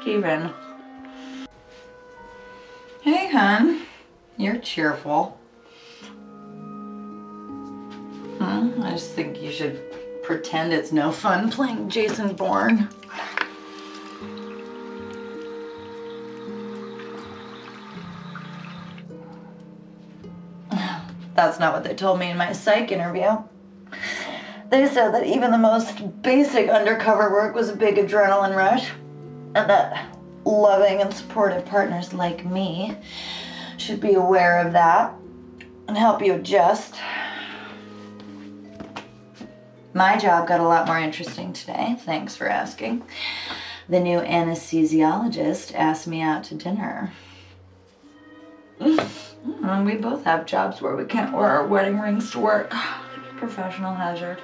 Steven. Hey, hon. You're cheerful. Hmm, I just think you should pretend it's no fun playing Jason Bourne. That's not what they told me in my psych interview. They said that even the most basic undercover work was a big adrenaline rush, and that loving and supportive partners like me should be aware of that and help you adjust. My job got a lot more interesting today. Thanks for asking. The new anesthesiologist asked me out to dinner. And we both have jobs where we can't wear our wedding rings to work. Professional hazard.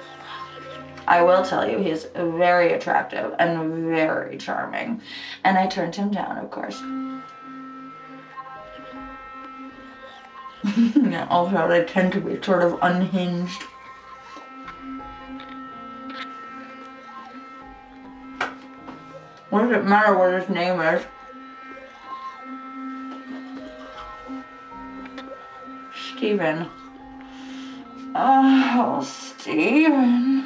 I will tell you, he's very attractive and very charming. And I turned him down, of course. also, they tend to be sort of unhinged. What does it matter what his name is? Steven. Oh, Steven.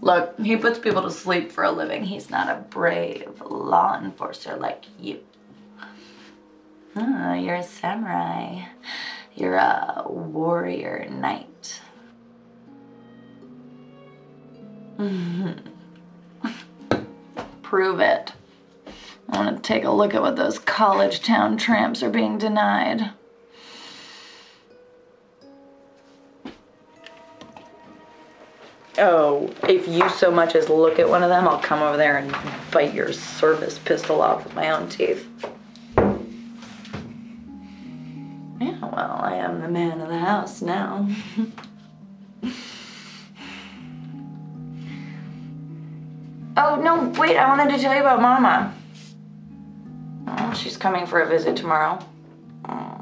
Look, he puts people to sleep for a living. He's not a brave law enforcer like you. Oh, you're a samurai. You're a warrior knight. Prove it. I want to take a look at what those college town tramps are being denied. Oh, if you so much as look at one of them, I'll come over there and bite your service pistol off with my own teeth. Yeah, well, I am the man of the house now. oh, no, wait, I wanted to tell you about Mama. Oh, she's coming for a visit tomorrow. Oh.